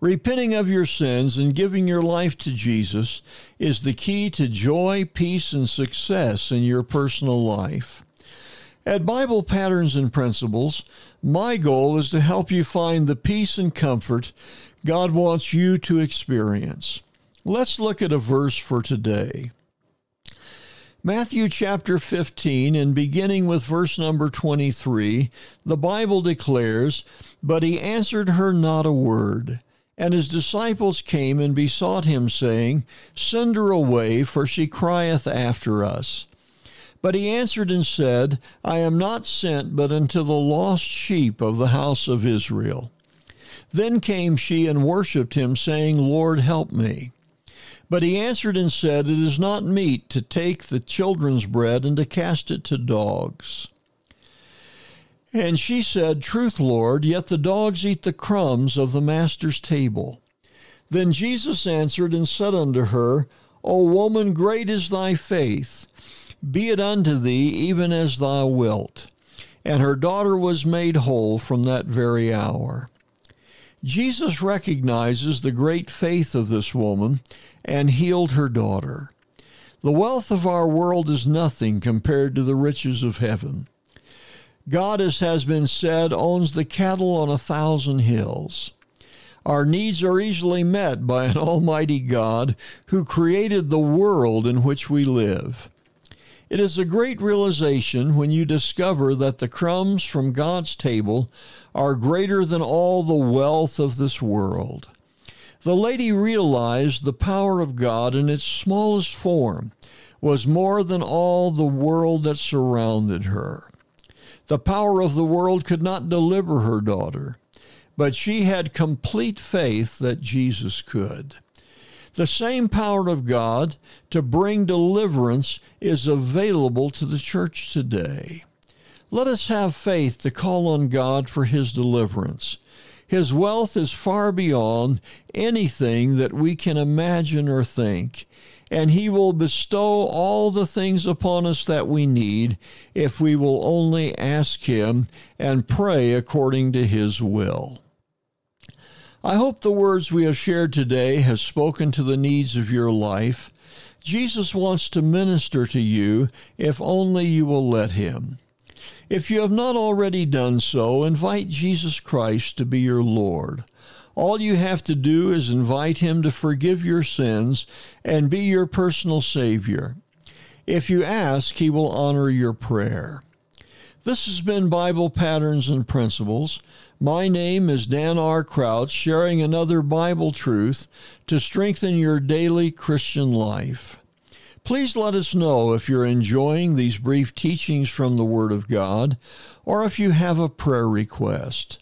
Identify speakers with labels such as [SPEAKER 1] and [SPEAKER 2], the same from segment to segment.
[SPEAKER 1] Repenting of your sins and giving your life to Jesus is the key to joy, peace, and success in your personal life. At Bible Patterns and Principles, my goal is to help you find the peace and comfort God wants you to experience. Let's look at a verse for today. Matthew chapter 15, and beginning with verse number 23, the Bible declares, But he answered her not a word. And his disciples came and besought him, saying, Send her away, for she crieth after us. But he answered and said, I am not sent but unto the lost sheep of the house of Israel. Then came she and worshipped him, saying, Lord, help me. But he answered and said, It is not meet to take the children's bread and to cast it to dogs. And she said, Truth, Lord, yet the dogs eat the crumbs of the master's table. Then Jesus answered and said unto her, O woman, great is thy faith be it unto thee even as thou wilt. And her daughter was made whole from that very hour. Jesus recognizes the great faith of this woman and healed her daughter. The wealth of our world is nothing compared to the riches of heaven. God, as has been said, owns the cattle on a thousand hills. Our needs are easily met by an almighty God who created the world in which we live. It is a great realization when you discover that the crumbs from God's table are greater than all the wealth of this world. The lady realized the power of God in its smallest form was more than all the world that surrounded her. The power of the world could not deliver her daughter, but she had complete faith that Jesus could. The same power of God to bring deliverance is available to the church today. Let us have faith to call on God for His deliverance. His wealth is far beyond anything that we can imagine or think, and He will bestow all the things upon us that we need if we will only ask Him and pray according to His will. I hope the words we have shared today has spoken to the needs of your life. Jesus wants to minister to you if only you will let him. If you have not already done so, invite Jesus Christ to be your Lord. All you have to do is invite him to forgive your sins and be your personal Savior. If you ask, he will honor your prayer. This has been Bible Patterns and Principles. My name is Dan R. Crouch, sharing another Bible truth to strengthen your daily Christian life. Please let us know if you're enjoying these brief teachings from the Word of God or if you have a prayer request.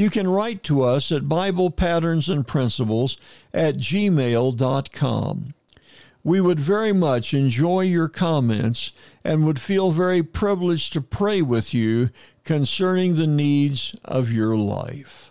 [SPEAKER 1] You can write to us at Bible Patterns and Principles at gmail.com. We would very much enjoy your comments and would feel very privileged to pray with you concerning the needs of your life.